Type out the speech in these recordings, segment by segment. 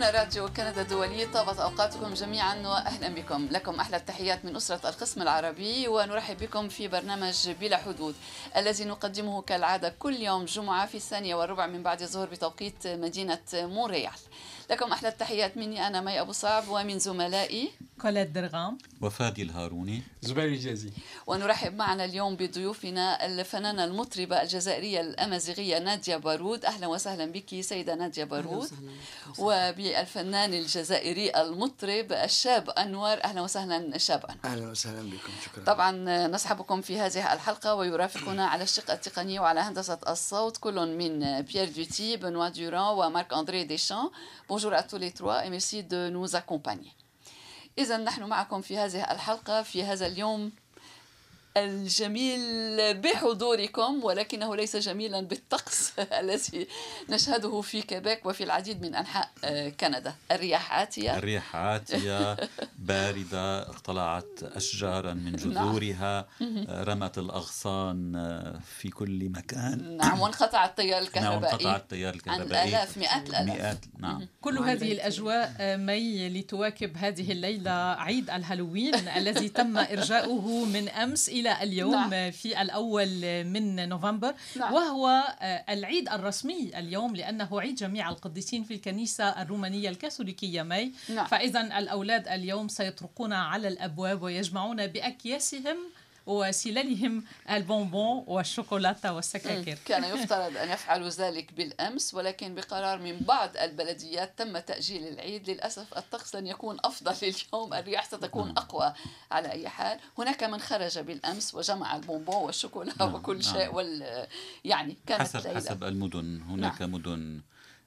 هنا راديو كندا الدولي طابت أوقاتكم جميعا وأهلا بكم. لكم أحلى التحيات من أسرة القسم العربي ونرحب بكم في برنامج بلا حدود الذي نقدمه كالعادة كل يوم جمعة في الثانية والربع من بعد الظهر بتوقيت مدينة مونريال. لكم أحلى التحيات مني أنا مي أبو صعب ومن زملائي كوليت درغام. وفادي الهاروني. زبير الجازي. ونرحب معنا اليوم بضيوفنا الفنانة المطربة الجزائرية الأمازيغية نادية بارود. أهلا وسهلا بك سيدة نادية بارود. وبالفنان الجزائري المطرب الشاب أنور. أهلا وسهلا شاب أنور. أهلا وسهلا بكم شكرا. طبعا نصحبكم في هذه الحلقة ويرافقنا على الشق التقني وعلى هندسة الصوت. كل من بيير دوتي بنوا دوران ومارك أندري ديشان Bonjour à tous les trois et merci de nous accompagner. إذا نحن معكم في هذه الحلقة في هذا اليوم. الجميل بحضوركم ولكنه ليس جميلا بالطقس الذي نشهده في كيبيك وفي العديد من أنحاء آه، كندا. الرياح عاتية. الريح عاتية باردة اقتلعت أشجارا من جذورها رمت الأغصان في كل مكان. نعم وانقطع التيار نعم الكهربائي انقطع التيار عن الكهربائي. الآلاف مئات الآلاف. مئات نعم. كل هذه الأجواء آه، مي لتواكب هذه الليلة عيد الهالوين الذي تم إرجاؤه من أمس إلى اليوم نعم. في الأول من نوفمبر نعم. وهو آه، العيد الرسمي اليوم لأنه عيد جميع القديسين في الكنيسة الرومانية الكاثوليكية مي نعم. فإذا الأولاد اليوم سيطرقون على الأبواب ويجمعون بأكياسهم وسلالهم البونبون والشوكولاتة والسكاكر كان يفترض أن يفعلوا ذلك بالأمس ولكن بقرار من بعض البلديات تم تأجيل العيد. للأسف الطقس لن يكون أفضل اليوم الرياح ستكون أقوى على أي حال. هناك من خرج بالأمس وجمع البونبون والشوكولا نعم، وكل نعم. شيء وال يعني كانت حسب ليلة. حسب المدن. هناك نعم. مدن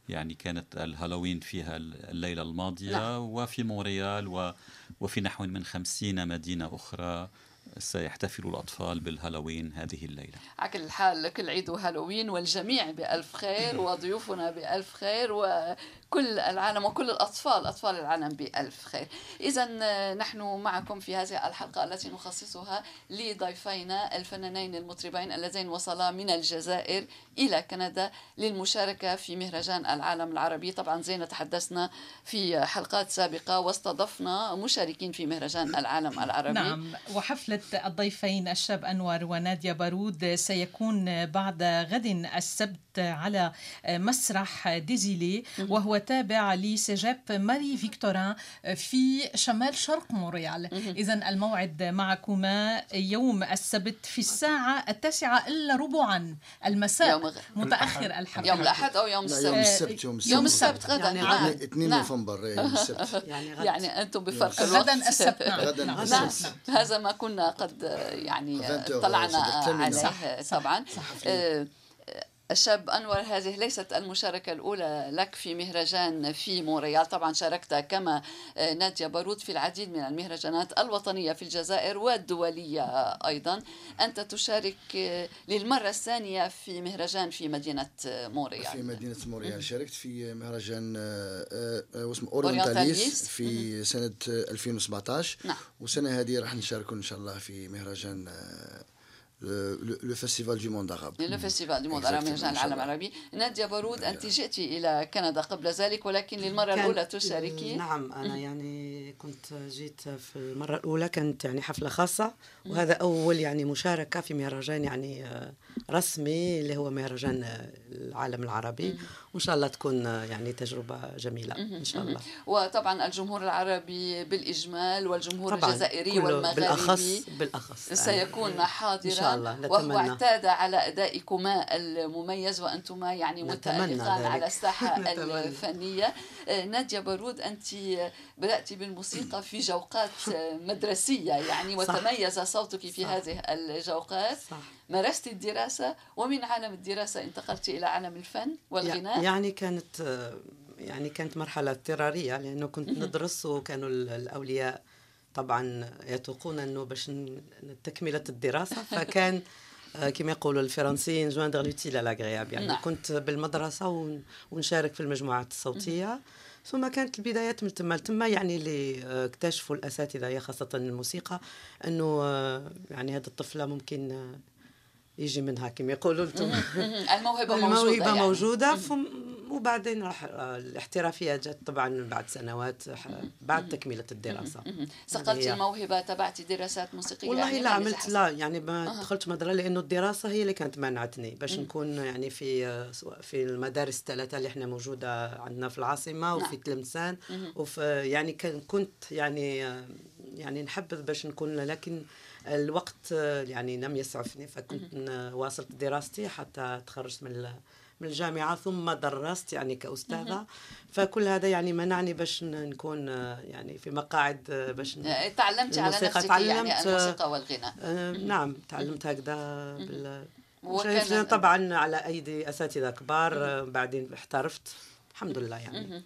يعني كانت الهالوين فيها الليلة الماضية نعم. وفي مونريال و وفي نحو من خمسين مدينة أخرى. سيحتفل الأطفال بالهالوين هذه الليلة. على كل حال كل عيد وهالوين والجميع بألف خير وضيوفنا بألف خير وكل العالم وكل الأطفال أطفال العالم بألف خير. إذا نحن معكم في هذه الحلقة التي نخصصها لضيفينا الفنانين المطربين اللذين وصلا من الجزائر إلى كندا للمشاركة في مهرجان العالم العربي. طبعا زي ما تحدثنا في حلقات سابقة واستضفنا مشاركين في مهرجان العالم العربي. نعم وحفلة الضيفين الشاب أنور ونادية بارود سيكون بعد غد السبت على مسرح ديزيلي وهو تابع ل Cégep ماري فيكتوران في شمال شرق مونريال إذا الموعد معكما يوم السبت في الساعة التاسعة إلا ربعا المساء يوم غ- متأخر الحفل يوم الأحد أو يوم السبت. يوم السبت يوم السبت. يوم السبت غدا يعني نعم. غد. 2 نعم. نوفمبر يوم السبت. يعني غد يعني أنتم بفرق الوقت. غدا السبت. نعم. غدا نعم. السبت. نعم. هذا ما كنا قد آه، يعني آه، طلعنا. عليه صح، طبعا. الشاب أنور هذه ليست المشاركة الأولى لك في مهرجان في مونريال. طبعا شاركت كما آه، نادية بارود في العديد من المهرجانات الوطنية في الجزائر والدولية أيضا. أنت تشارك آه، للمرة الثانية في مهرجان في مدينة آه، في مونريال. مدينة مونريال شاركت في مهرجان واسمه أورينتاليس. في سنة آه، 2017 نعم. والسنة هذه راح نشاركوا إن شاء الله في مهرجان le festival du monde arabe le festival du monde Exactement, على مهرجان إن العالم. العربي نادية بارود أنت جئت إلى كندا قبل ذلك ولكن للمرة الأولى تشاركي نعم أنا يعني كنت جيت في المره الاولى كانت يعني حفلة خاصة. وهذا أول يعني مشاركة في مهرجان يعني آه، رسمي اللي هو مهرجان العالم العربي. وإن شاء الله تكون آه، يعني تجربة جميلة إن شاء الله. وطبعا الجمهور العربي بالإجمال والجمهور الجزائري والمغربي بالأخص بالأخص. سيكون حاضرا. الله، وهو نتمنى. اعتاد على أدائكما المميز وأنتما يعني متألقان. على الساحة. الفنية آه، نادية بارود أنت بدأت بالموسيقى في جوقات آه، مدرسية يعني. وتميز صوتك في صح. هذه الجوقات صح مارست الدراسة ومن عالم الدراسة انتقلت إلى عالم الفن والغناء يعني كانت آه، يعني كانت مرحلة اضطرارية لأنه كنت ندرس وكانوا ال- الأولياء طبعا يتوقون أنه باش تكملة الدراسة فكان آه، كما يقولوا الفرنسيين joindre l'utile à l'agréable يعني نعم. كنت بالمدرسة ون- ونشارك في المجموعات الصوتية. ثم كانت البدايات من تما تما يعني اللي آه، اكتشفوا الأساتذة خاصة الموسيقى أنه آه، يعني هذه الطفلة ممكن يجي منها كما يقولوا أنتم الموهبة موجودة الموهبة يعني. موجودة. وبعدين راح آه، الاحترافية جت طبعا بعد سنوات بعد تكملة الدراسة. مهم. سقطتي هي. الموهبة تبعتي دراسات موسيقية والله يعني لا عملت. لا يعني ما دخلت مدرسة لأنه الدراسة هي اللي كانت منعتني. باش نكون يعني في آه، في المدارس الثلاثة اللي إحنا موجودة عندنا في العاصمة وفي نعم. تلمسان. وفي يعني كنت يعني آه، يعني نحبذ باش نكون لكن الوقت يعني لم يسعفني. فكنت واصلت دراستي حتى تخرجت من من الجامعة ثم درست يعني كأستاذة. فكل هذا يعني منعني باش نكون آه، يعني في مقاعد آه، باش آه، تعلمتي على الموسيقى نفسك يعني تعلمت، الموسيقى والغناء. نعم تعلمت هكذا بال طبعا على أيدي أساتذة كبار بعدين احترفت. الحمد لله يعني.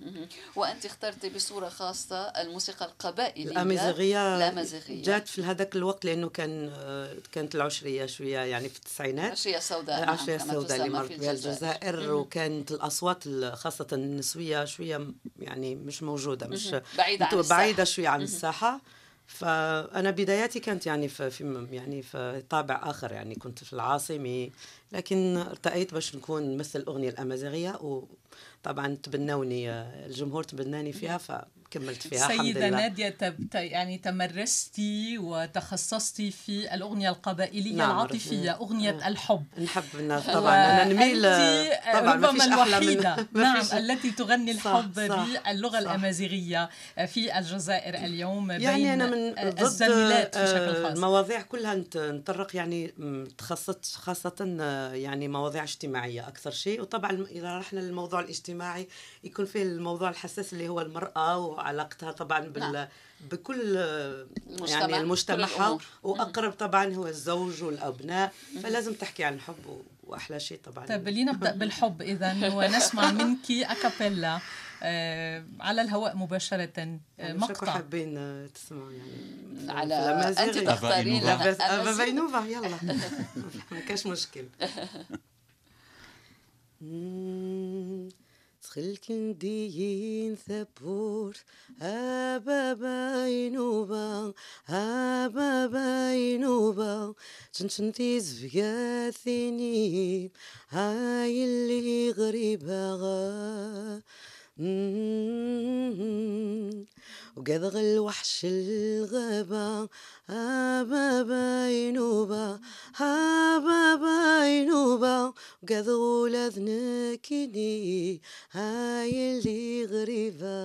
وأنت اخترتي بصورة خاصة الموسيقى القبائلية الامازيغيه الأمازيغية جات في هذاك الوقت لأنه كان آه، كانت العشرية شوية يعني في التسعينات. عشية سوداء نعم، العشريه كما السوداء اللي مرت في بها الجزائر وكانت الأصوات ال- خاصة النسوية شوية يعني مش موجودة مش بعيدة عن الساحة. بعيدة شوية عن الساحة. فأنا بداياتي كانت يعني في, يعني في طابع آخر يعني كنت في العاصمة لكن ارتأيت باش نكون نمثل الأغنية الأمازيغية وطبعا تبنوني الجمهور تبناني فيها فكملت فيها سيدة نادية تب... يعني تمرستي وتخصصتي في الأغنية القبائلية نعم، العاطفية. أغنية الحب. نحب إن طبعا أنا نميل طبعا ربما من الوحيدة. ما نعم التي تغني الحب صح، باللغة صح. الأمازيغية في الجزائر اليوم يعني بين أنا من ضد الزميلات بشكل آه، خاص. المواضيع كلها نطرق يعني تخصصت خاصة آه، يعني مواضيع اجتماعية أكثر شيء. وطبعا إذا رحنا للموضوع الاجتماعي يكون فيه الموضوع الحساس اللي هو المرأة وعلاقتها طبعا بال نعم. بكل آه، المجتمع، يعني المجتمع. وأقرب طبعا هو الزوج والأبناء. فلازم تحكي عن الحب وأحلى شيء طبعا. طيب لنبدأ بالحب إذا. ونسمع منك أكابيلا آه، على الهواء مباشرة. آه، يعني شكو مقطع حابين آه، تسمعوا يعني. على الأمازيغية. تختارين أبا لا بس لنا أبا أمازيغ. بينوفا يلا. ما كاش مشكل. دخلت ندين ثبور أبا بينوبا أبا بينوبا تنشنتي زفقاثيني هاي اللي غريبة غا وقذغ الوحش الغابة هابا باينوبة هابا باينوبة وقذغ نكدي هاي اللي غريبة.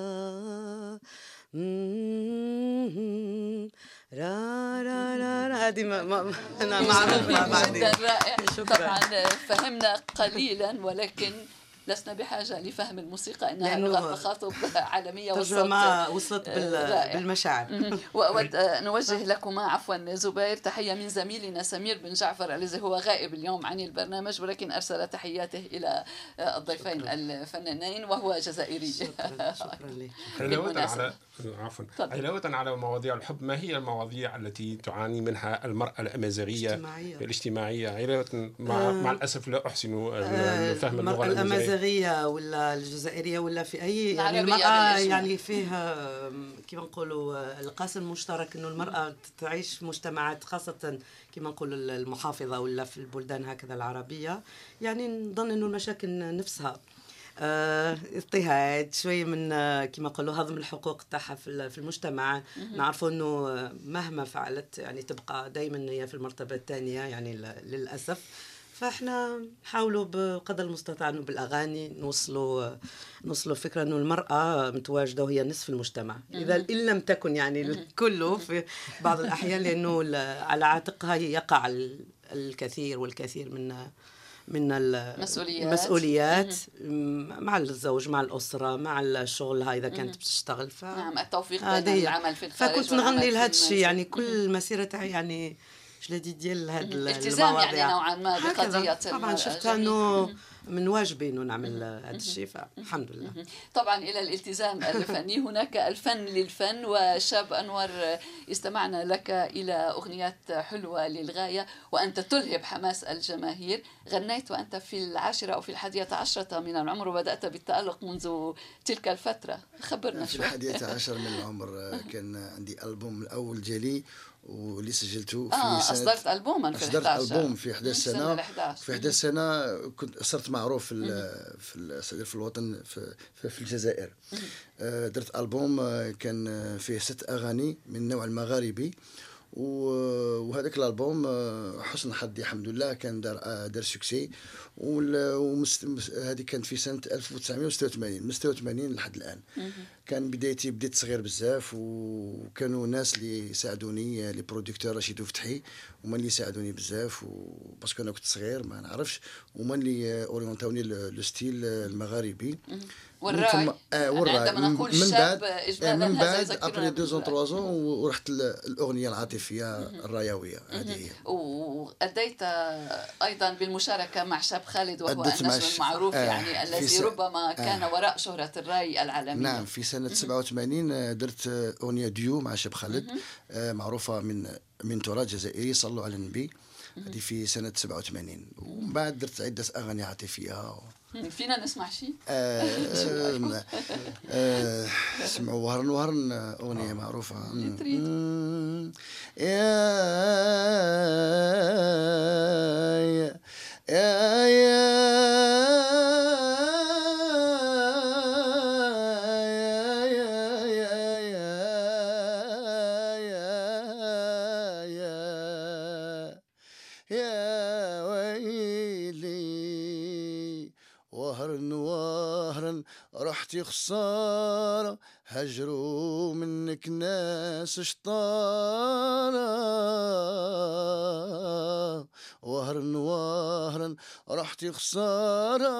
را را را را. هذه ما ما أنا معروفة بعدين. جدا رائع. طبعا فهمنا قليلا ولكن لسنا بحاجة لفهم الموسيقى إنها لغة تخاطب عالمية ترجمة وصلت. بالمشاعر. وأود آه، نوجه لكما عفوا زبير تحية من زميلنا سمير بن جعفر الذي هو غائب اليوم عن البرنامج ولكن أرسل تحياته إلى آه، الضيفين الفنانين وهو جزائري. شكرا شكرا لك. علاوة. على عفوا. علاوة على مواضيع الحب. ما هي المواضيع التي تعاني منها المرأة الأمازيغية؟ اجتماعية. الاجتماعية علاوة مع, مع الأسف لا أحسن آه، فهم اللغة الأمازيغية. الأمازيغية ولا الجزائرية ولا في أي يعني بالإجمال. يعني فيها كما نقولوا القاسم المشترك إنه المرأة تعيش في مجتمعات خاصة كما نقولوا المحافظة ولا في البلدان هكذا العربية. يعني نظن إنه المشاكل نفسها. آه، اضطهاد شوية من آه، كما نقولوا هضم الحقوق تاعها في ال- في المجتمع. نعرفوا إنه مهما فعلت يعني تبقى دائما هي في المرتبة الثانية يعني ل- للأسف. فاحنا نحاولوا بقدر المستطاع انه بالاغاني نوصلوا نوصلوا فكرة انه المرأة متواجدة وهي نصف المجتمع إذا إن لم تكن يعني كله في بعض الأحيان لأنه على عاتقها يقع ال- الكثير والكثير من من ال- مسؤوليات. المسؤوليات م- مع الزوج مع الأسرة مع الشغل إذا كانت بتشتغل ف نعم التوفيق بين. العمل في الخارج فكنت نغني لهذا الشيء. يعني كل المسيره تاعي يعني جلدي ديال هاد ال- التزام يعني. نوعاً ما. بقضية طبعا شفتها الجميع. أنه من واجبي انه نعمل هذا الشيء فالحمد لله. طبعا إلى الالتزام الفني. هناك الفن للفن وشاب أنور استمعنا لك إلى أغنيات حلوة للغاية وأنت تلهب حماس الجماهير. غنيت وأنت في العاشرة أو في الحادية عشرة من العمر وبدأت بالتألق منذ تلك الفترة. خبرنا في شوي. الحادية عشر من العمر آه، كان عندي ألبوم الأول ديالي واللي سجلته في آه سنة أصدرت البوما في أصدرت 11 ألبوم في 11 سنة. سنة ال 11. في 11 سنة كنت صرت معروف في في في الوطن في, في, الجزائر. آه، درت ألبوم آه، كان آه، فيه ست أغاني من النوع المغاربي. وهذاك الألبوم آه، حسن حظي الحمد لله كان دار آه، دار سوكسي وال- ومس- مس- هذه كانت في سنة 1986 من 86 لحد الآن. كان بدايتي بديت صغير بزاف وكانوا ناس اللي ساعدوني les producteurs رشيد فتحي هما اللي ساعدوني بزاف parce que أنا كنت صغير ما نعرفش هما اللي أورينتاوني le style المغاربي. والراي ثم- آه والراي من- من بعد آه، من بعد après deux ans. trois ورحت ل- الأغنية العاطفية الرايويه هذه هي. وأديت أيضا بالمشاركة مع شاب خالد وهو النجم المعروف آه، يعني الذي ربما كان وراء شهرة الراي العالمية نعم في سنة 87 آه، درت آه، أغنية ديو مع شاب خالد آه، معروفة من من تراث جزائري صلوا على النبي. هذه في سنة 87 ومن بعد درت عدة أغاني عاطفية. فينا نسمع شيء اسمعوا وهرن وهرن. مم. يا يا يا يا رحتي خسارة هجروا منك ناس شطارة وهرن وهرن رحتي خسارة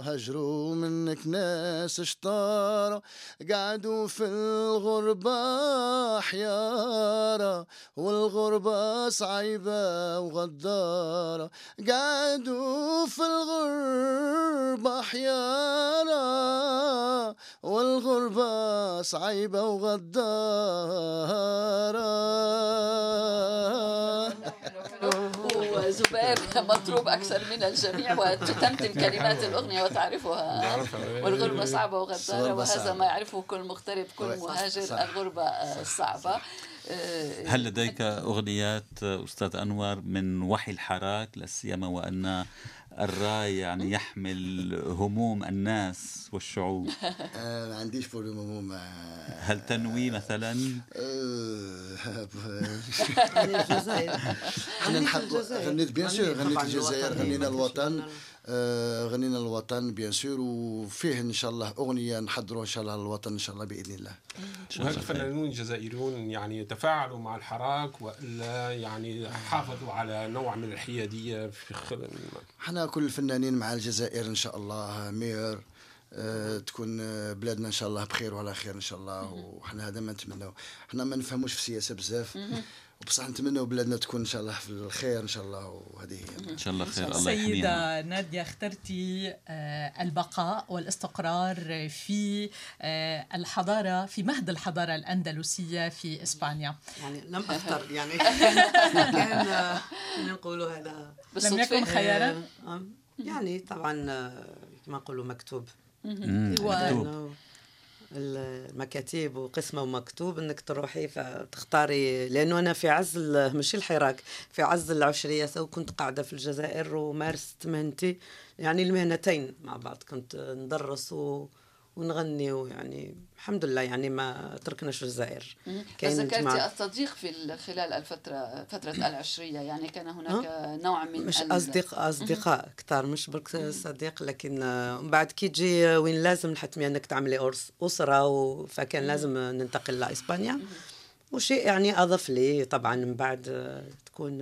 هجروا منك ناس شطارة قعدوا في الغربة حيارة والغربة صعيبة وغدارة. قعدوا في الغربة حيارة والغربة صعيبة وغدارة. وزبير مطلوب أكثر من الجميع وتتمتم كلمات الأغنية وتعرفها. والغربة صعبة وغدارة وهذا. ما يعرفه كل مغترب كل مهاجر. الغربة آه، صعبة آه، هل لديك أغنيات أستاذ أنور من وحي الحراك لا سيما وأن الراي يعني يحمل هموم الناس والشعوب آه، ما عنديش problème مع هل تنوي مثلا يعني الجزائر. غنيت bien sûr غنيت الجزائر. غنينا الوطن. آه، غنينا الوطن bien sûr وفيه إن شاء الله أغنية نحضروا إن شاء الله للوطن إن شاء الله بإذن الله. وهل الفنانون الجزائريون يعني تفاعلوا مع الحراك وإلا يعني حافظوا على نوع من الحيادية في خل... إحنا كل الفنانين مع الجزائر إن شاء الله مير تكون آه، بلادنا إن شاء الله بخير وعلى خير إن شاء الله وحنا هذا ما نتمناو. إحنا ما نفهموش في السياسة بزاف وبصح نتمنوا بلادنا تكون إن شاء الله في الخير إن شاء الله وهذه هي. إن شاء الله خير الله سيدة نادية اخترتي آه، البقاء والاستقرار في آه، الحضارة في مهد الحضارة الأندلسية في إسبانيا. يعني لم اختر يعني. كان آه، نقولوا هذا. لم يكن خيارا؟ آه، آه، يعني طبعا آه، كما نقولوا مكتوب. و- مكتوب. لأنه المكاتيب وقسمه ومكتوب إنك تروحي فتختاري لأنه أنا في عز مش الحراك في عز العشرية سو كنت قاعدة في الجزائر ومارست مهنتي يعني المهنتين مع بعض كنت ندرس و ونغني ويعني الحمد لله يعني ما تركناش الجزائر. ذكرتي جماعة- التضييق في ال- خلال الفترة فترة العشرية يعني كان هناك نوع من مش اصدقاء أصدقاء كثار مش برك صديق لكن من بعد كي تجي وين لازم الحتميه أنك تعملي أسرة فكان لازم ننتقل لإسبانيا. وشيء يعني اضاف لي طبعا من بعد تكون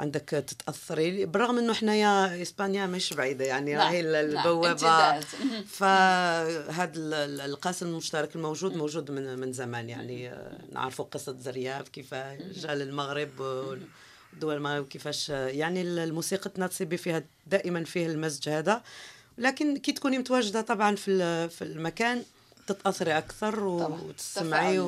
عندك تتأثري؟ بالرغم إنه حنايا إسبانيا مش بعيدة يعني راهي البوابة. فهذا القاسم المشترك الموجود موجود من من زمان يعني نعرفوا قصة زرياف كيف جاء للمغرب دول المغرب كيفاش يعني الموسيقى تنصبي فيها دائما فيه المزج هذا. لكن كي تكوني متواجدة طبعا في في المكان تتأثري أكثر طبعاً. وتسمعي.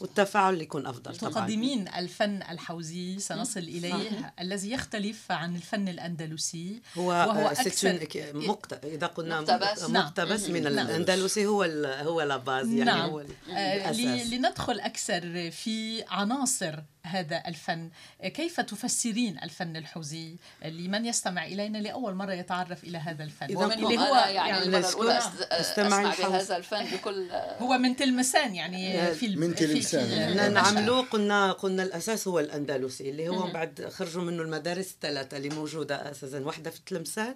والتفاعل يكون أفضل طبعا تقدمين الفن الحوزي سنصل إليه الذي يختلف عن الفن الأندلسي هو وهو أكثر ستون- مقت... إذا قلنا مقتبس. مقتبس, نعم. من نعم. الأندلسي هو ال... هو لا باز يعني نعم هو ال- آه، الأساس. ل- لندخل أكثر في عناصر هذا الفن. كيف تفسرين الفن الحوزي؟ لمن يستمع إلينا لأول مرة يتعرف إلى هذا الفن. ومنهم اللي هو يعني, يعني المرة الأولى أستمع بهذا الفن بكل هو من تلمسان يعني في من تلمسان. نعملوه قلنا قلنا الأساس هو الأندلسي اللي هو بعد خرجوا منه المدارس الثلاثة اللي موجودة أساسا. واحدة في تلمسان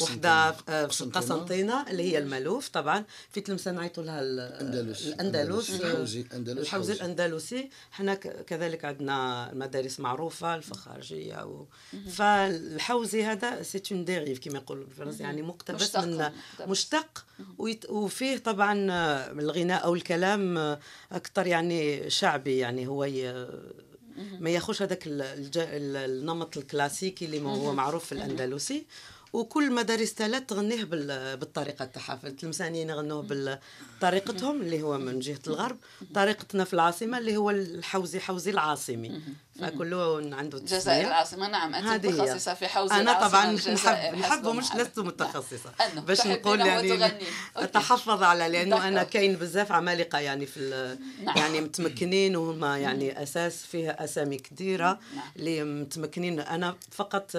واحدة في قسنطينة اللي هي المألوف طبعا. في تلمسان عيطوا لها الأندلس. الأندلس الحوزي الحوزي الأندلسي. إحنا كذلك عندنا مدارس معروفة الفخارجية و... فالحوزي هذا c'est une dérivée كما يقولوا بالفرنسي يعني مقتبس من مشتق ويت... وفيه طبعا الغناء أو الكلام أكثر يعني شعبي يعني هو ي... ما ياخذش هذاك النمط الكلاسيكي اللي هو معروف في الأندلسي. وكل مدارس ثلاث تغنيه بالطريقة تاعها. التلمسانيين يغنوه بطريقتهم اللي هو من جهة الغرب طريقتنا في العاصمة اللي هو الحوزي حوزي العاصمي. فكله عنده الجزائر العاصمة نعم أنت متخصصة في حوزي أنا طبعا نحب نحب مش لست متخصصة. باش نقول يعني أتحفظ على لأنه أنا كاين بزاف عمالقة يعني في نعم. يعني متمكنين وهما يعني أساس فيها أسامي كثيرة. نعم. اللي متمكنين أنا فقط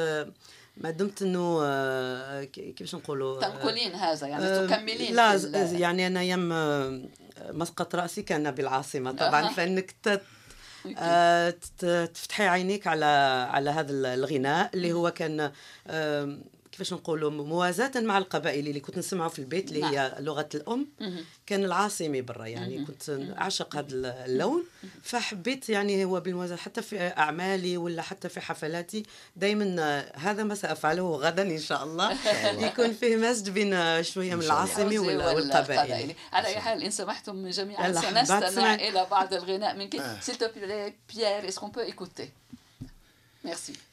ما دمت إنه آه، كيفاش نقولوا؟ آه، تنقلين هذا يعني آه، تكملين لا يعني أنا يم مسقط رأسي كان بالعاصمة طبعا فإنك تفتحي عينيك على على هذا الغناء اللي هو كان كيفاش نقولوا موازاة مع القبائل اللي كنت نسمعه في البيت اللي هي نعم. لغة الأم. كان العاصمي برا يعني كنت أعشق هذا اللون. فحبيت يعني هو بالموازاة حتى في أعمالي ولا حتى في حفلاتي دائما هذا ما سأفعله غدا إن شاء الله. يكون فيه مزج بين شوية من العاصمي والقبائل. على أي حال إن سمحتم جميعا سنستمع إلى بعض الغناء منك. سيتو بيير اسكون بو écouter? Merci.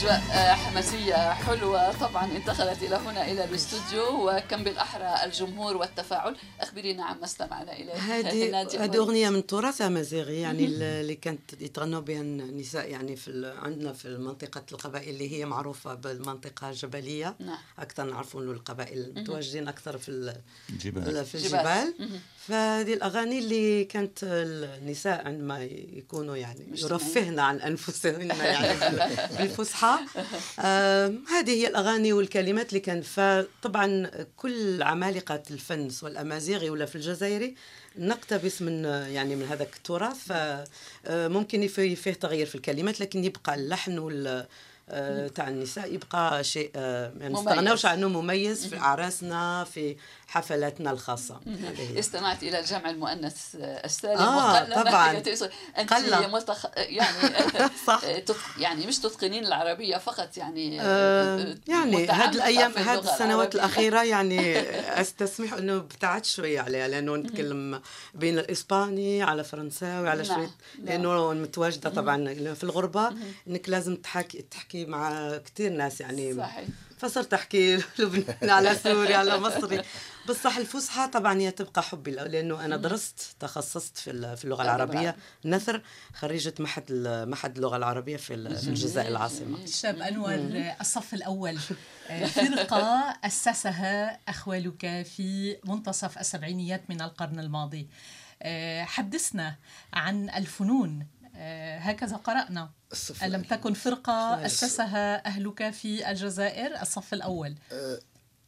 أجواء حماسية حلوة. طبعا انتقلت إلى هنا إلى الاستوديو وكم بالأحرى الجمهور والتفاعل. أخبرينا عما استمعنا إليه. هذه هذه أغنية من تراث أمازيغي يعني اللي كانت يتغنوا بها النساء يعني في عندنا في منطقة القبائل اللي هي معروفة بالمنطقة الجبلية. نعم. أكثر نعرفوا إنه القبائل متواجدين أكثر في الجبال. في الجبال. فهذه الأغاني اللي كانت النساء عندما يكونوا يعني يرفهن عن أنفسهن يعني بالفصحى. آه هذه هي الأغاني والكلمات اللي كان فطبعا كل عمالقة الفن سواء الأمازيغي ولا في الجزائري نقتبس من يعني من هذاك التراث. فممكن فيه تغيير في الكلمات لكن يبقى اللحن وال تاع النساء يبقى شيء ما نستغناوش عنه مميز في أعراسنا في حفلاتنا الخاصة. استمعت إلى الجمع المؤنث السالم. آه طبعا. أنت قلة. ملتخ... يعني صح. يعني مش تتقنين العربية فقط يعني آه يعني هذه الأيام هذه السنوات الأخيرة يعني أستسمح أنه ابتعدت شوية عليها لأنه نتكلم بين الإسباني على فرنساوي على شوية نعم. لأنه متواجدة طبعا في الغربة. أنك لازم تحكي تحكي مع كثير ناس يعني. صحيح. فصرت أحكي لبنان على سوري على مصري. بصح الفصحى طبعا هي تبقى حبي لأنه أنا درست تخصصت في في اللغة العربية. نثر خريجة معهد معهد اللغة العربية في الجزائر العاصمة. الشاب أنور الصف الأول. فرقة أسسها أخوالك في منتصف السبعينيات من القرن الماضي. حدثنا عن الفنون هكذا قرأنا. ألم تكن فرقة أسسها أهلك في الجزائر؟ الصف الأول.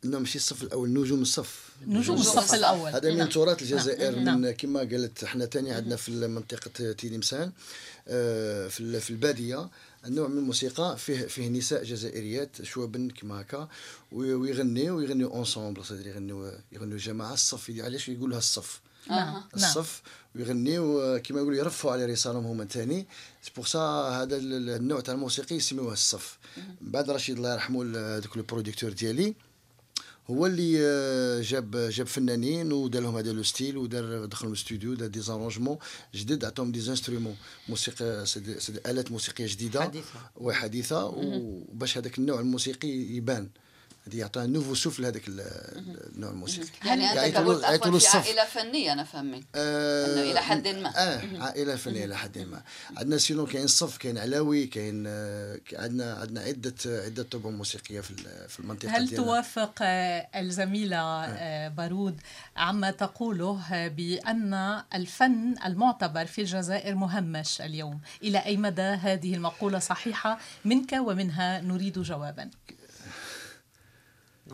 لا ماشي الصف الأول نجوم الصف. نجوم الصف الأول. هذا من تراث الجزائر نعم. من كما قالت إحنا ثاني عندنا في منطقة تيلمسان في في البادية النوع من الموسيقى فيه فيه نساء جزائريات شوابن كما هكا ويغنيو ويغنيو اونسومبل يغنيو يغنيو جماعة. الصف علاش يقولوها الصف؟ نعم. نعم. الصف ويغنيو كما يقولوا يرفعوا على رسالهم هما ثاني pour ça هذا النوع تاع الموسيقى يسميوه الصف. بعد رشيد الله يرحمه هذاك ال producteur ديالي هو اللي آه، جاب جاب فنانين ودار لهم هذا le style ودار دخلهم الاستوديو دار des arrangements جدد عطاهم des instruments موسيقى آلات موسيقية جديدة حديثة. وحديثة. وباش هذاك النوع الموسيقي يبان. هذه يعطيها nouveau souffle هذاك النوع الموسيقي يعني انت في الصف. عائلة فنية أنا فهمي. آه إنه إلى حد ما. آه عائلة فنية إلى حد ما. عندنا سينو كاين صف كاين علاوي كاين آه، عندنا عندنا عده عدة طبع موسيقية في ال- في المنطقة هل ديالنا. توافق آه، الزميلة آه، بارود عما تقوله بأن الفن المعتبر في الجزائر مهمش اليوم؟ إلى أي مدى هذه المقولة صحيحة؟ منك ومنها نريد جوابا.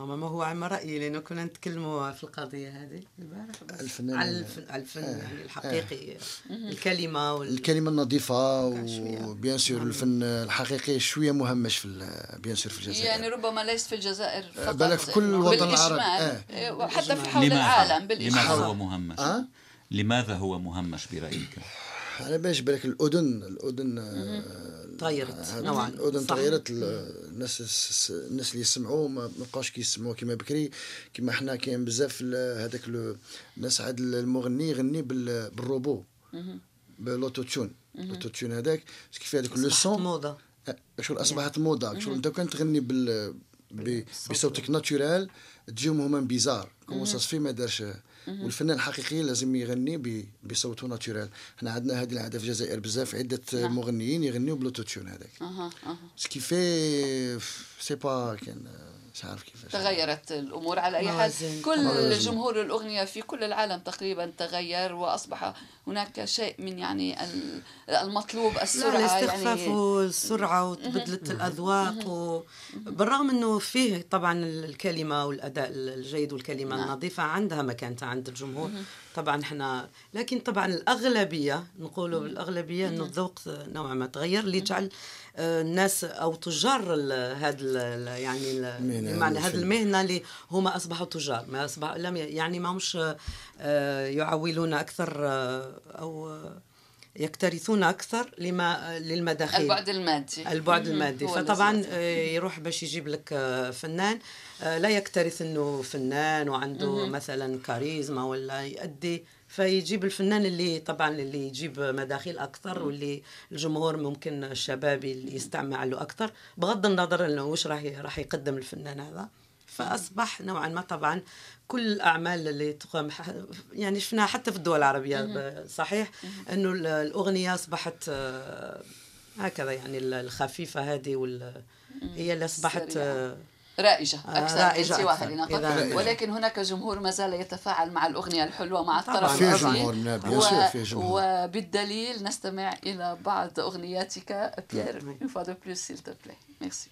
ما هو عم رأيي لأنه كنا نتكلموا في القضية هذه البارح بس الفنان- على الفن, على الفن يعني الحقيقي الكلمة وال... الكلمة النظيفة. و bien sûr الفن الحقيقي شوية مهمش في ال- bien sûr في الجزائر يعني ربما ليس في الجزائر فقط بالك في كل الوطن العربي. آه. إيه، وحتى في حول لماذا؟ العالم لماذا بالإجمال هو مهمش؟ أه؟ لماذا هو مهمش برأيك؟ على باش بالك الأذن الأذن آه، تغيرت هذا نوعا الأذن. تغيرت ال- الناس الناس اللي يسمعوا ما بقاوش كيسمعوا كيما بكري كيما حنا كاين بزاف هذاك ال- الناس عاد المغني يغني بال- بال robot بال Auto-Tune ال Auto-Tune هذاك كيف هذاك le son موضة. شغل أصبحت موضة. شغل أنت كان تغني بال بصوتك naturel تجيهم هما bizarre. comment ça se fait ما دارش. والفنان الحقيقي لازم يغني بصوته naturel حنا عندنا هذه العاده في الجزائر بزاف عدة مغنيين يغنيو ب l'Auto-Tune هذاك. ce qui fait c'est pas كان مش عارف كيفاش تغيرت الأمور على أي حال. كل. جمهور الأغنية في كل العالم تقريبا تغير وأصبح هناك شيء من يعني ال- المطلوب لا السرعة الاستخفاف يعني والسرعة وتبدلت الأذواق و... بالرغم أنه فيه طبعا الكلمة والأداء الجيد والكلمة نعم. النظيفة عندها مكانتها عند الجمهور طبعا إحنا لكن طبعا الأغلبية نقولوا بالأغلبية أنه الذوق نوعا ما تغير ليجعل آه، الناس أو تجار هذا يعني ال- المهنة بمعنى هذه الفن. المهنة اللي هما أصبحوا تجار ما أصبح لم يعني ما همش آه، يعولون أكثر آه، أو آه، يكترثون أكثر لما للمداخيل. البعد المادي. البعد. المادي. فطبعا آه، يروح باش يجيب لك آه، فنان آه، لا يكترث إنه فنان وعنده مثلا كاريزما ولا يؤدي فيجيب الفنان اللي طبعا اللي يجيب مداخيل أكثر واللي الجمهور ممكن الشبابي اللي يستعمل له أكثر. بغض النظر إنه وش راح راح يقدم الفنان هذا. فأصبح نوعا ما طبعا كل الأعمال اللي تقام يعني شفناها حتى في الدول العربية صحيح إنه ال- الأغنية أصبحت آه، هكذا يعني ال- الخفيفة هذه وال هي اللي أصبحت. آه، رائجة آه، أكثر رائجة انتواء أكثر. لنقل ولكن هناك جمهور ما زال يتفاعل مع الأغنية الحلوة مع. الطرف الآخر. جمهور، نعم، سور فيه جمهور. وبالدليل نستمع إلى بعض أغنياتك بيير une fois de plus s'il te plaît merci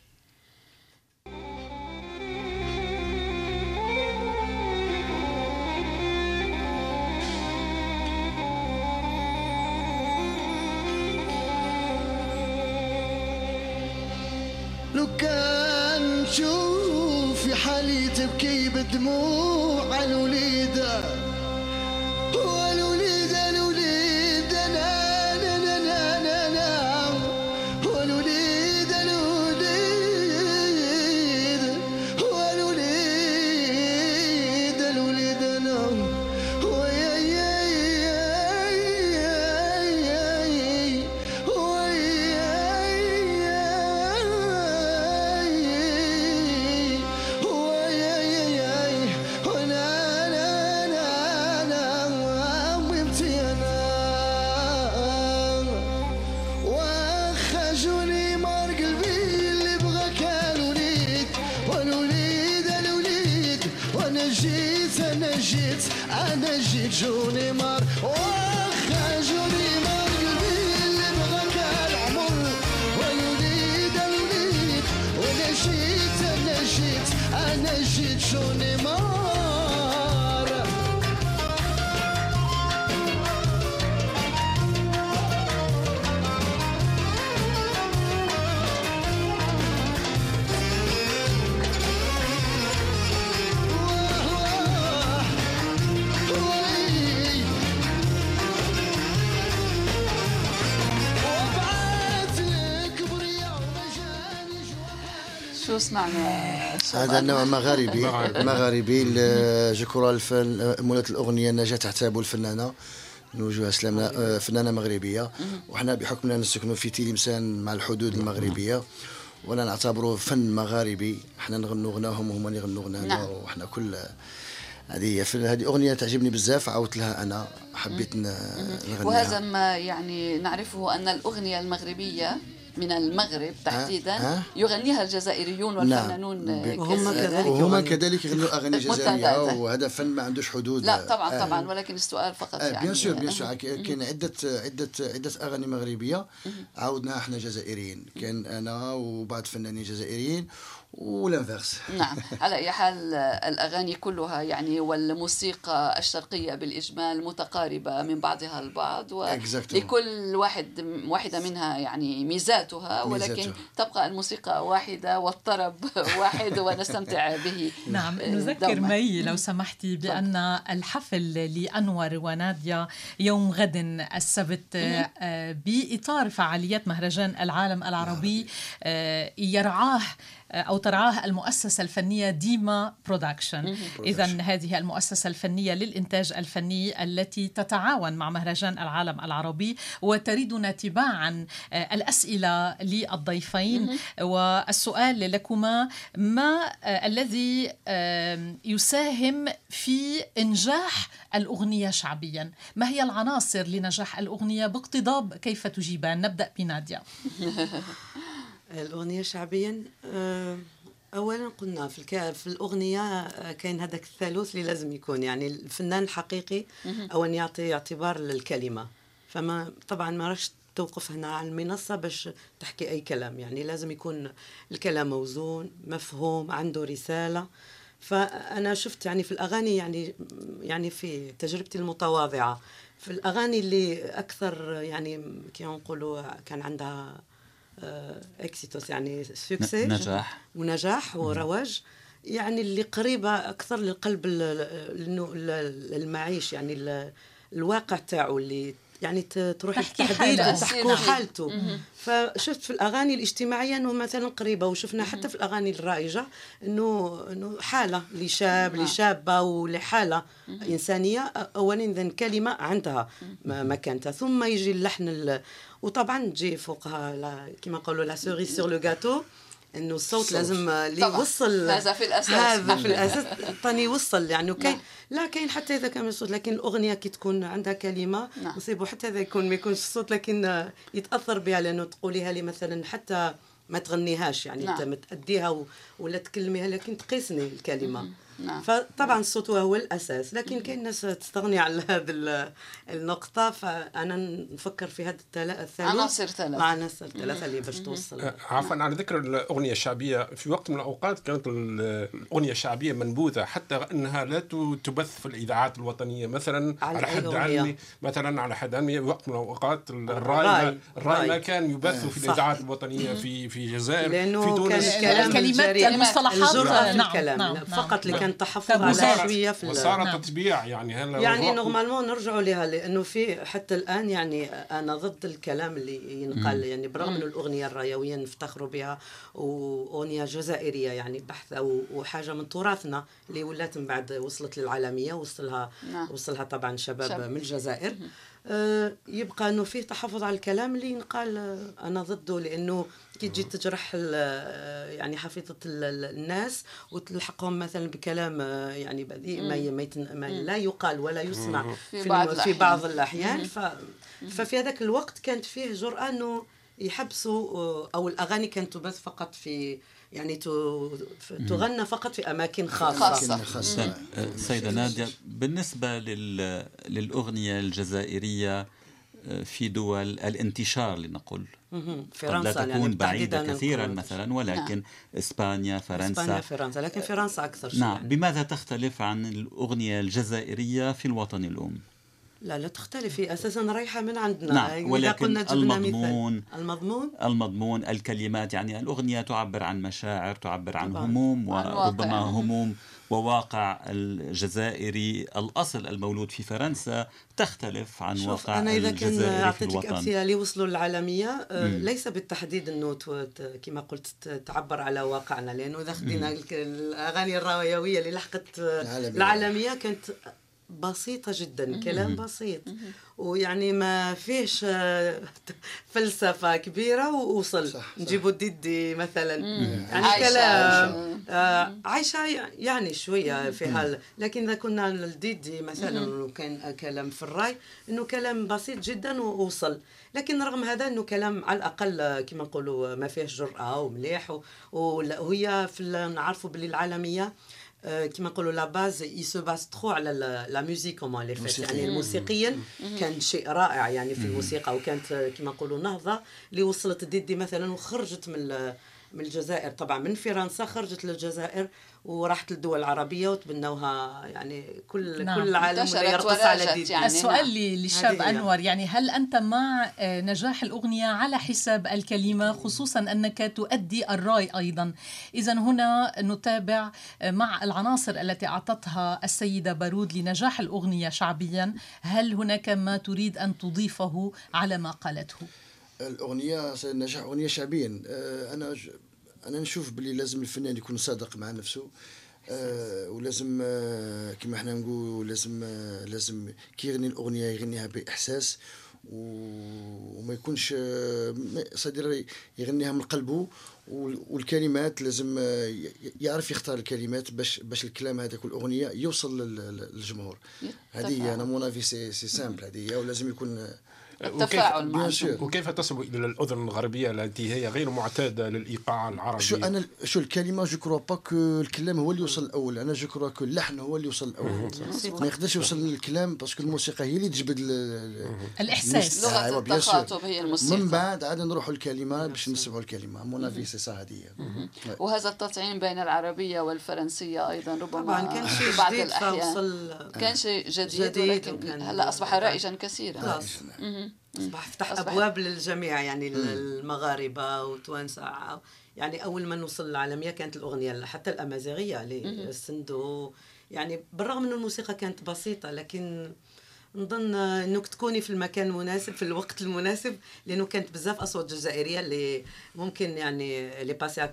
لو كان نشوف في حالي تبكي بدموع الوليدة. سمعنا شباب؟ هذا النوع مغاربي مغاربي. جو الفن مولة الأغنية نجاة تحتابو الفنانة نوجه سلامنا آه، فنانة مغربية. وحنا بحكمنا نسكنوا في تلمسان مع الحدود المغربية. ولا نعتبره فن مغاربي. حنا نغنوا غناهم وهما اللي يغنوا غنانا نعم. وحنا كل هذه هي هذه أغنية تعجبني بزاف عاودت لها أنا. حبيت نغنيها. وهذا ما يعني نعرفه أن الأغنية المغربية من المغرب تحديدا ها؟ يغنيها الجزائريون والفنانون نعم. وهم كثير. كذلك. وهما يغنوا. كذلك يغنوا أغاني متعددة. جزائرية وهذا فن ما عندوش حدود لا طبعا آه. طبعا ولكن السؤال فقط آه يعني bien sûr bien sûr كاين عدة عدة عدة أغاني مغربية عاودناها إحنا جزائريين كان أنا وبعض فنانين جزائريين و l'inverse نعم. على أي حال الأغاني كلها يعني والموسيقى الشرقية بالإجمال متقاربة من بعضها البعض. ولكل واحد واحدة منها يعني ميزاتها ولكن ميزاتها. تبقى الموسيقى واحدة والطرب واحد ونستمتع به. نعم. آه، نذكر. mais لو سمحتي بأن الحفل لأنور ونادية يوم غد السبت آه، بإطار فعاليات مهرجان العالم العربي. آه، يرعاه أو ترعاه المؤسسة الفنية ديما برودكشن إذا هذه المؤسسة الفنية للإنتاج الفني التي تتعاون مع مهرجان العالم العربي وتريدنا تباعا آه، الأسئلة للضيفين. والسؤال لكما ما آه، الذي يساهم في إنجاح الأغنية شعبيا؟ ما هي العناصر لنجاح الأغنية؟ باقتضاب كيف تجيبان؟ نبدأ بنادية. الأغنية شعبيا آه، أولا قلنا في الك... في الأغنية آه، كاين هذاك الثالوث اللي لازم يكون يعني الفنان الحقيقي أو أن يعطي اعتبار للكلمة. فما طبعا ما راش توقف هنا على المنصة باش تحكي أي كلام يعني لازم يكون الكلام موزون مفهوم عنده رسالة. فأنا شفت يعني في الأغاني يعني يعني في تجربتي المتواضعة في الأغاني اللي أكثر يعني كيما نقولوا كان عندها éxitos يعني succès نجاح. ونجاح ورواج يعني اللي قريبة أكثر للقلب ال- ال- ال- المعيش يعني ال- الواقع تاعو اللي يعني تروحي تحكي التحديد حالة. تحكوا نعم. حالته. فشفت في الأغاني الاجتماعية إنه مثلا قريبة وشفنا حتى في الأغاني الرائجة انه إنه حالة لشاب لشابة ولحالة إنسانية اولا اذا كلمة عندها مكانتها ثم يجي اللحن ال- وطبعا تجي فوقها كما نقولوا لا سوري سور لو إنه الصوت لازم. يوصل هذا في الأساس. هذا في الأساس طاني يوصل يعني كاين لا كاين حتى إذا كان الصوت لكن الأغنية كي تكون عندها كلمة نعم. نصيبه حتى إذا يكون ما يكونش الصوت لكن يتأثر بها لأنه تقوليها لي مثلا حتى ما تغنيهاش يعني نعم. نعم. تأديها و... ولا تكلميها لكن تقيسني الكلمة نعم. فطبعا الصوت هو الأساس لكن كاين ناس تستغني على هذه ال- النقطة فأنا نفكر في هذا الثلاث الثالث عناصر ثلاث. عناصر الثلاثة اللي باش توصل آه، عفوا على ذكر الأغنية الشعبية في وقت من الأوقات كانت ال- الأغنية الشعبية منبوذة حتى إنها لا تبث في الإذاعات الوطنية مثلا على على حد؟ علمي مثلا على حد علمي وقت من الأوقات ال- الرأي الرأي. ما-. كان يبث في صح. الإذاعات الوطنية في في الجزائر في تونس الكلمات الجريء. المصطلحات في نعم نعم نعم. فقط كان تحفظ على شوية في وصار نعم. تطبيع يعني هلا يعني نورمالمون نرجعوا لها لأنه في حتى الآن يعني أنا ضد الكلام اللي ينقال يعني برغم إنه الأغنية الرايويه نفتخروا بها وأغنية جزائرية يعني بحث أو وحاجة من تراثنا اللي ولات من بعد وصلت للعالمية وصلها نعم. وصلها طبعا شباب شاب. من الجزائر آه، يبقى إنه فيه تحفظ على الكلام اللي ينقال آه، أنا ضده لأنه كي تجي تجرح ال- يعني حفيظة ال- ال- الناس وتلحقهم مثلا بكلام آه، يعني بذيء ما, ي- ما, لا يقال ولا يسمع في في, بعض في الأحيان. بعض الاحيان ف ففي هذاك الوقت كانت فيه جرأة إنه يحبسوا آه، أو الأغاني كانت تبث فقط في يعني تغنى فقط في أماكن خاصة, خاصة. لكن خاصة. آه، سيدة نادية في دول الانتشار لنقل. قد فرنسا لا يعني تكون تحديداً بعيدة كثيرا نقول. مثلا ولكن إسبانيا إسبانيا فرنسا فرنسا لكن فرنسا أكثر شيء نعم يعني. بماذا تختلف عن الأغنية الجزائرية في الوطن الأم؟ لا لا تختلف هي أساسا رايحة من عندنا نعم، ولكن قلنا. المضمون- المضمون المضمون الكلمات يعني الأغنية تعبر عن مشاعر تعبر عن طبعاً. هموم وربما. هموم وواقع الجزائري الأصل المولود في فرنسا تختلف عن شوف واقع أنا إذا كان الوطن أمثلة اللي وصلوا للعالمية آه،. ليس بالتحديد أنه تو- ت- كما قلت تعبر على واقعنا لأنه إذا خدينا الأغاني الراويويه اللي لحقت آه، العالمية. العالمية كانت بسيطة جدا كلام بسيط. ويعني ما فيش فلسفة كبيرة ووصل. صح، صح. نجيبوا ديدي مثلا. يعني عايشة- كلام. آه، عايشة يعني شوية في هال. لكن إذا كنا الديدي مثلا وكان كلام في الرأي إنه كلام بسيط جدا ووصل. لكن رغم هذا إنه كلام على الأقل كما نقولوا ما فيهش جرأة ومليح وهي في نعرفوا باللي العالمية كما نقولوا لا باز اي سو باز ترو على la- musique comment elle est faite. يعني موسيقيا كان شيء رائع يعني في الموسيقى وكانت آه، كما نقولوا نهضة اللي وصلت ديدي مثلا وخرجت من من الجزائر. طبعا من فرنسا خرجت للجزائر وراحت للدول العربية وتبنوها يعني كل نعم. كل العالم يرقص على ديدي يعني. السؤال ل- للشاب. أنور يعني هل أنت مع آه، نجاح الأغنية على حساب الكلمة خصوصا أنك تؤدي الراي أيضا؟ إذا هنا نتابع آه، مع العناصر التي أعطتها السيدة بارود لنجاح الأغنية شعبيا. هل هناك ما تريد أن تضيفه على ما قالته؟ الأغنية نجاح أغنية شعبيا. آه، أنا نشوف باللي لازم الفنان يكون صادق مع نفسه آه، ولازم آه، كما إحنا نقول لازم آه، لازم كي يغني الأغنية يغنيها بإحساس وما يكونش آه، صدر يغنيها من قلبه وال- والكلمات لازم آه، يعرف يختار الكلمات باش باش الكلام هذاك والأغنية يوصل لل- لل- للجمهور. هذه هي أنا mon avis c'est simple هذه هي ولازم يكون التفاعل مع. وكيف تصل إلى الأذن الغربية التي هي غير معتادة للإيقاع العربي؟ شو أنا شو الكلمة؟ je crois pas que الكلام هو اللي يوصل الأول. أنا je crois que اللحن هو اللي يوصل الأول. ما يقدرش يوصل للكلام parce que الموسيقى هي اللي تجبد ال- ال- الإحساس. آه، لغة أيوة،. التخاطب هي الموسيقى. من بعد عاد نروحوا الكلمة باش نسمعوا الكلمة. mon avis c'est ça هذه. وهذا التطعيم بين العربية والفرنسية أيضا ربما طبعا كان شيء في بعض جديد الأحيان. فوصل كان شيء جديد, جديد هلا أصبح رائجا كثيرا. خلاص أصبح فتح أصبح- أبواب للجميع يعني المغاربة وتوانسه يعني أول ما نوصل للعالمية كانت الأغنية حتى الأمازيغية اللي سندو يعني بالرغم ان الموسيقى كانت بسيطة لكن نظن إنك تكوني في المكان المناسب في الوقت المناسب لأنه كانت بزاف أصوات جزائرية اللي ممكن يعني اللي باسي ا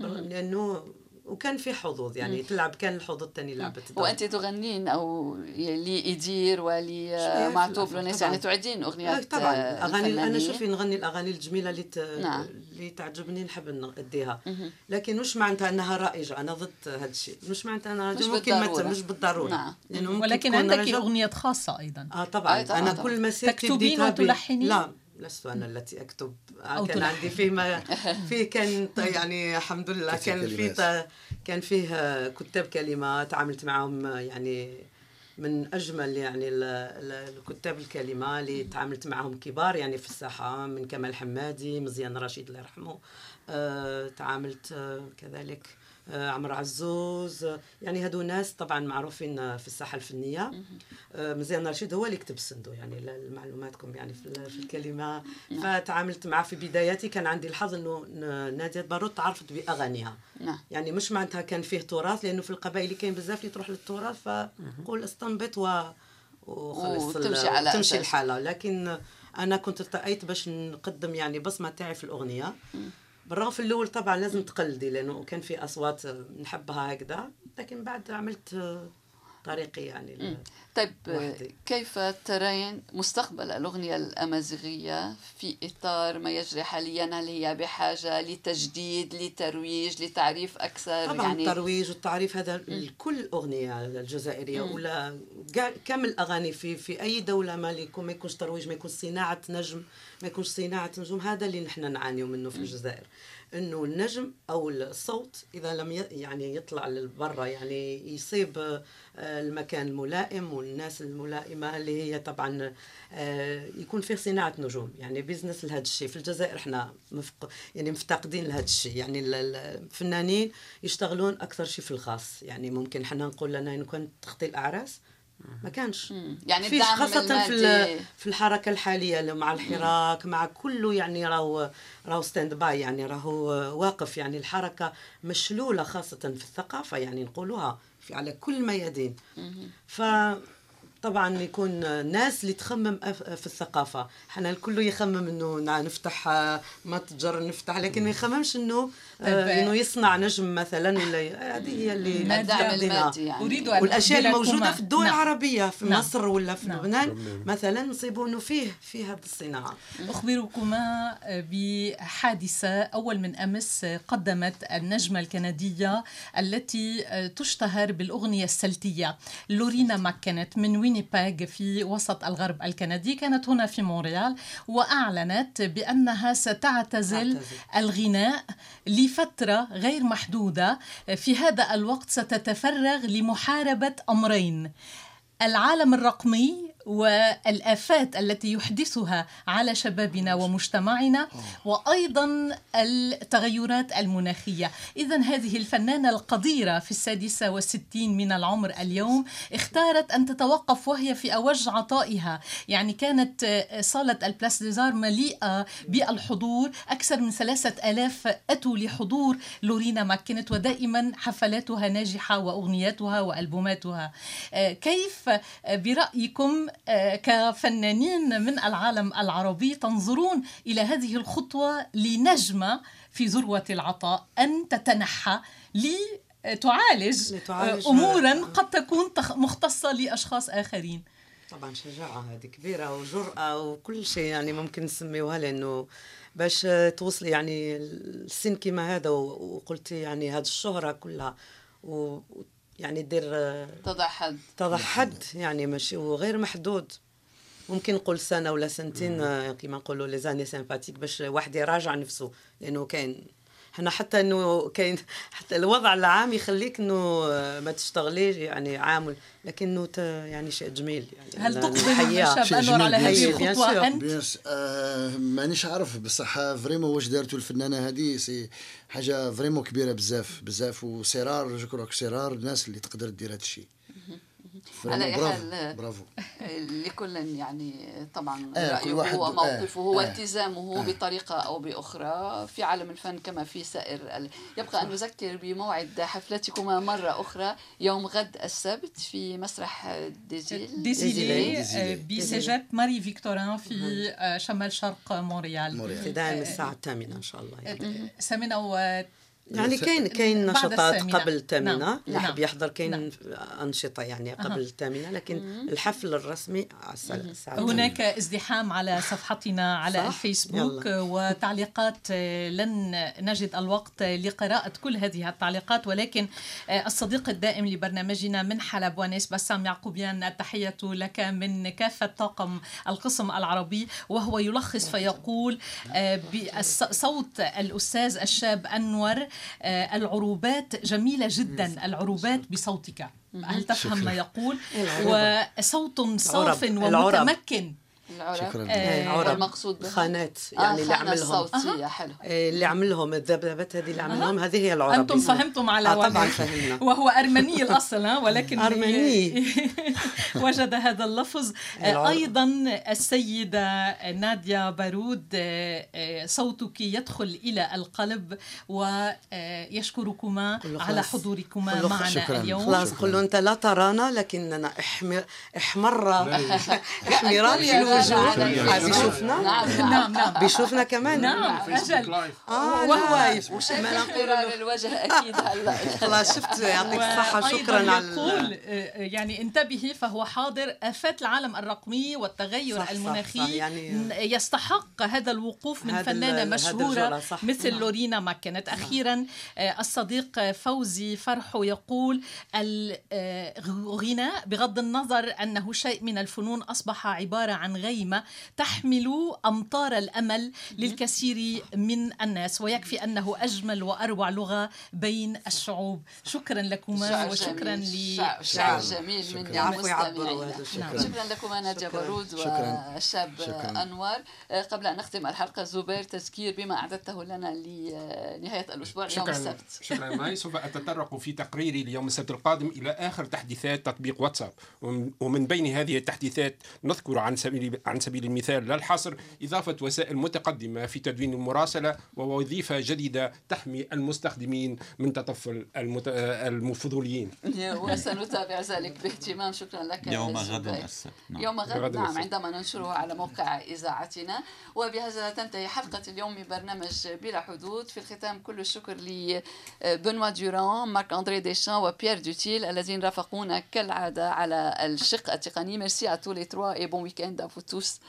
لأنه وكان في حظوظ يعني تلعب كان الحظوظ الثاني لعبت. وأنت تغنين شوية في ولمعتوب الأفراح لونيس طبعاً. يعني تعدين آه، أغنيات طبعا آه، أغاني أنا. شوفي نغني الأغاني الجميلة اللي ت... نعم. اللي تعجبني نحب نأديها لكن مش معناتها أنها رائجة أنا ضد هذا الشيء مش معناتها أنها مش ممكن ما بالضرورة. مش بالضرورة نعم. لأنه ممكن ولكن عندك أغنيات خاصة أيضا آه طبعا, آه، طبعاً، أنا طبعاً. كل مسيرتي تكتبين وتلحنين؟ لا لست أنا التي أكتب. آه أو كان. عندي فيه ما في كان يعني الحمد لله كان في كان فيه آه، كتاب كلمات تعاملت معهم آه، يعني من أجمل يعني ال- ال- الكتاب الكلمة اللي تعاملت معهم كبار يعني في الساحة من كمال حمادي مزيان رشيد الله يرحمه. تعاملت كذلك آه، عمر عزوز. آه، يعني هادو ناس طبعا معروفين آه، في الساحة الفنية. مزيان رشيد هو اللي كتب الصندوق يعني لمعلوماتكم يعني في ال- في الكلمة. فتعاملت معه في بداياتي. كان عندي الحظ إنه نادية بارود تعرفت بأغانيها. نعم. يعني مش معناتها كان فيه تراث لأنه في القبائل كاين بزاف اللي تروح للتراث فقول استنبط و وخلص وتمشي على تمشي. الحالة. لكن أنا كنت ارتأيت باش نقدم يعني بصمة تاعي في الأغنية. بالرغم في الأول طبعا لازم تقلدي لأنه كان في أصوات نحبها هكذا لكن بعد عملت طريقي يعني طيب وحدي. كيف ترين مستقبل الأغنية الأمازيغية في إطار ما يجري حاليا؟ هل هي بحاجة لتجديد لترويج لتعريف أكثر؟ طبعا يعني الترويج والتعريف هذا لكل أغنية الجزائرية ولا كاع- كامل الأغاني في في أي دولة ما يكون ما يكونش ترويج ما يكونش صناعة نجم ما يكونش صناعة نجوم هذا اللي نحن نعانيو منه في الجزائر. إنه النجم أو الصوت إذا لم يعني يطلع للبرا يعني يصيب آه، المكان الملائم والناس الملائمة اللي هي طبعا آه، يكون فيه صناعة نجوم. يعني بيزنس لهذا الشيء. في الجزائر إحنا مفق يعني مفتقدين لهذا الشيء. يعني ال- ال- الفنانين يشتغلون أكثر شيء في الخاص. يعني ممكن حنا نقول لنا انه كنت تخطي الأعراس ما كانش. يعني فيش خاصة في في الحركة الحالية مع الحراك مع كله يعني راهو راهو stand-by يعني راهو واقف. يعني الحركة مشلولة خاصة في الثقافة يعني نقولوها في على كل الميادين ف طبعا يكون ناس اللي تخمم في الثقافة. إحنا الكل يخمم إنه نفتح متجر نفتح لكن ما يخممش إنه إنه يصنع نجم مثلا ولا هذه هي اللي الدعم تقدمها. المادي يعني أريد أن والأشياء الموجودة في الدول نعم. العربية في نعم. مصر ولا في نعم. لبنان مثلا نصيبوا إنه فيه في هذه الصناعة أخبركما بحادثة أول من أمس قدمت النجمة الكندية التي تشتهر بالأغنية السلتية لورينا ماكنت من وينيباغ في وسط الغرب الكندي كانت هنا في مونريال وأعلنت بأنها ستعتزل تعتزل. الغناء لفترة غير محدودة في هذا الوقت ستتفرغ لمحاربة أمرين. العالم الرقمي والآفات التي يحدثها على شبابنا ومجتمعنا وأيضا التغيرات المناخية. إذا هذه الفنانة القديرة في السادسة والستين من العمر اليوم اختارت أن تتوقف وهي في أوج عطائها. يعني كانت آه، صالة ال Place des Arts مليئة بالحضور. أكثر من ثلاثة ألاف أتوا لحضور لورينا ماكينيت ودائما حفلاتها ناجحة وأغنياتها وألبوماتها. آه، كيف آه، برأيكم آه، كفنانين من العالم العربي تنظرون إلى هذه الخطوة لنجمة في ذروة العطاء أن تتنحى لتعالج لتعالج- آه، أمورا قد تكون مختصة لأشخاص آخرين. طبعا شجاعة هذه كبيرة وجرأة وكل شيء يعني ممكن نسميوها لأنه باش توصلي يعني السن كما هذا وقلتي يعني هذه الشهرة كلها و يعني دير تضع حد. تضع حد يعني ماشي وغير محدود. ممكن نقول سنة ولا سنتين آه، كيما نقولوا les années sabbatiques باش واحد يراجع نفسه لأنه كاين هنا حتى إنه كاين حتى الوضع العام يخليك إنه ما تشتغليش يعني عامل لكنه ت- يعني شيء جميل يعني. هل تقبل نحياه. شاب شيء أنور على هذه بيان س- آه مانيش عارف بصح vraiment واش دارتو الفنانة هذه؟ c'est حاجة vraiment كبيرة بزاف بزاف وسرار جو كروك سرار الناس اللي تقدر دير هذا الشيء. على برافو حال، برافو. لكل يعني طبعا آه، كل رأيه واحد- وموقفه آه، آه. والتزامه بطريقة أو بأخرى في عالم الفن كما في سائر ال... يبقى أن نذكر بموعد حفلتكما مرة أخرى يوم غد السبت في مسرح ديزيل. ديزيلي. آه، بسجاد ماري فيكتورين في آه، شمال شرق مونريال موريال. ابتداء من الساعة الثامنة إن شاء الله. يعني. و يعني كاين كاين نشاطات. قبل الثامنة نعم. اللي نعم. يحب يحضر كاين نعم. أنشطة يعني قبل الثامنة لكن الحفل الرسمي على هناك ازدحام على صفحتنا على صح؟ الفيسبوك يلا. وتعليقات آه، لن نجد الوقت لقراءة كل هذه التعليقات ولكن آه، الصديق الدائم لبرنامجنا من حلب ونيس بسام يعقوبيان التحية لك من كافة طاقم القسم العربي وهو يلخص فيقول آه، بصوت الأستاذ الشاب أنور آه، العروبات جميلة جدا العروبات بصوتك. هل تفهم ما يقول؟ وصوت صاف العرب. ومتمكن. العرب شكرا آه، العرب. والمقصود بها. خانات آه، يعني اللي خانة عملهم صوتية حلو. آه، اللي عملهم الذبذبات هذه اللي عملهم هذه هي العرب أنتم فهمتم على آه، طبعا. فهمنا. وهو أرمني الأصل ها ولكن أرمني. وجد هذا اللفظ. آه، العرب. أيضا السيدة ناديا بارود آه، آه، صوتك يدخل إلى القلب ويشكركما على. حضوركما معنا شكراً. اليوم. خلاص له أنت لا ترانا لكننا احمر احمر احمرار عليك. بيشوفنا؟ نعم نعم نعم. بيشوفنا كمان. نعم أجل. آه وهو. وشايف ما نقول احترار الوجه أكيد هلا. خلاص شفت يعطيك الصحة وأيضاً شكرا على يقول آه، يعني انتبهي فهو حاضر. آفات العالم الرقمي والتغير صح، المناخي صح، يعني- يستحق هذا الوقوف من الجرأة، صح. مثل نعم. لورينا ماكنت أخيرا آه، الصديق فوزي فرحو يقول الغناء بغض النظر أنه شيء من الفنون أصبح عبارة عن غيمة تحمل أمطار الأمل للكثير من الناس ويكفي أنه أجمل وأروع لغة بين الشعوب شكرا لكما وشكرا جميل. ل شعر, جميل من هذا الشيء. نعم. شكرا لكما نادية شكراً. بارود شكراً. والشاب شكراً. أنور قبل أن نختم الحلقة زبير تذكير بما أعددته لنا لنهاية الأسبوع اليوم شكرا السبت شكرا ماي سوف أتطرق في تقريري اليوم السبت القادم إلى آخر تحديثات تطبيق واتساب ومن- ومن بين هذه التحديثات نذكر عن سبيل عن سبيل المثال لا الحصر إضافة وسائل متقدمة في تدوين المراسلة ووظيفة جديدة تحمي المستخدمين من تطفل المت... الفضوليين وسنتابع ذلك باهتمام شكرا لك يوم زبير. غد نعم. يوم غد غد نعم. عندما ننشره على موقع إذاعتنا وبهذا تنتهي حلقة اليوم من برنامج بلا حدود في الختام كل الشكر لبنوا دوران مارك أندري ديشان وبيير دوتيل الذين رافقونا كالعادة على الشق التقني merci à tous les trois et bon week-end à vous tous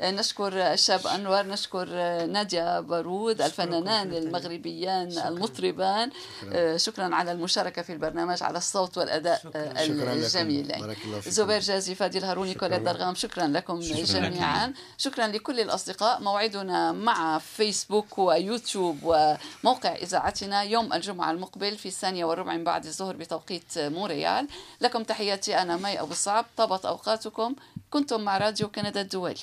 نشكر الشاب أنور نشكر نادية بارود الفنانان المغربيان المطربان. شكرا. على المشاركة في البرنامج على الصوت والأداء شكراً. الجميل. زبير جازي فادي الهاروني كوليت درغام شكرا لكم جميعا. شكرا لكل الأصدقاء. موعدنا مع فيسبوك ويوتيوب وموقع إذاعتنا يوم الجمعة المقبل في الثانية والربع من بعد الظهر بتوقيت مونريال. لكم تحياتي أنا مي أبو الصعب طابت أوقاتكم. كنتم مع راديو كندا الدولي.